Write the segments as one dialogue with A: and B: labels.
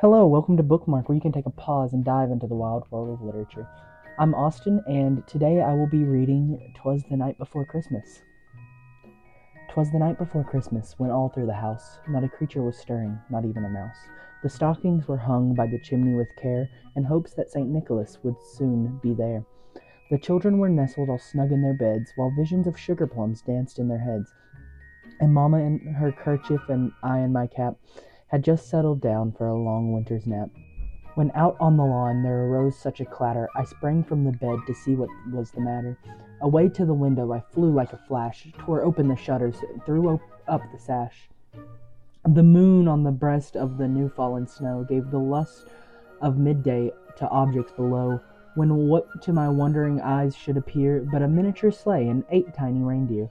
A: Hello, welcome to Bookmark, where you can take a pause and dive into the wild world of literature. I'm Austin, and today I will be reading Twas the Night Before Christmas. Twas the night before Christmas, when all through the house not a creature was stirring, not even a mouse. The stockings were hung by the chimney with care, in hopes that St. Nicholas would soon be there. The children were nestled all snug in their beds, while visions of sugar plums danced in their heads. And Mamma in her kerchief and I in my cap had just settled down for a long winter's nap. When out on the lawn there arose such a clatter, I sprang from the bed to see what was the matter. Away to the window I flew like a flash, tore open the shutters, threw op- up the sash. The moon on the breast of the new fallen snow gave the lust of midday to objects below, when what to my wondering eyes should appear but a miniature sleigh and eight tiny reindeer.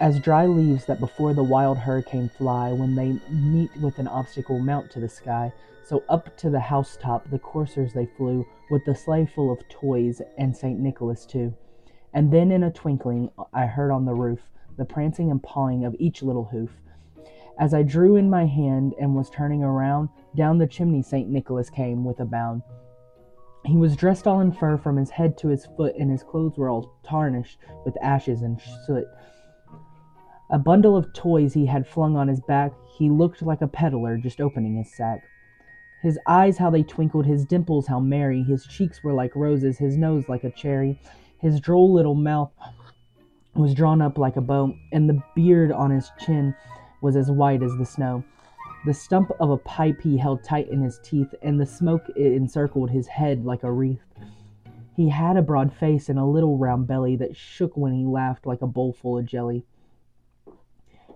A: As dry leaves that before the wild hurricane fly, when they meet with an obstacle mount to the sky, so up to the housetop the coursers they flew, with the sleigh full of toys, and St. Nicholas too. And then in a twinkling I heard on the roof the prancing and pawing of each little hoof. As I drew in my hand and was turning around, down the chimney St. Nicholas came with a bound. He was dressed all in fur from his head to his foot, and his clothes were all tarnished with ashes and soot. A bundle of toys he had flung on his back, he looked like a peddler just opening his sack. His eyes how they twinkled, his dimples how merry, his cheeks were like roses, his nose like a cherry, his droll little mouth was drawn up like a bow, and the beard on his chin was as white as the snow. The stump of a pipe he held tight in his teeth, and the smoke it encircled his head like a wreath. He had a broad face and a little round belly that shook when he laughed like a bowl full of jelly.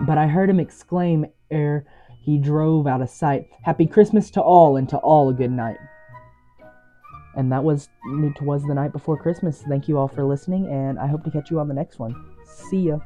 A: But I heard him exclaim ere he drove out of sight, Happy Christmas to all, and to all a good night. And that was was the night before Christmas. Thank you all for listening, and I hope to catch you on the next one. See ya.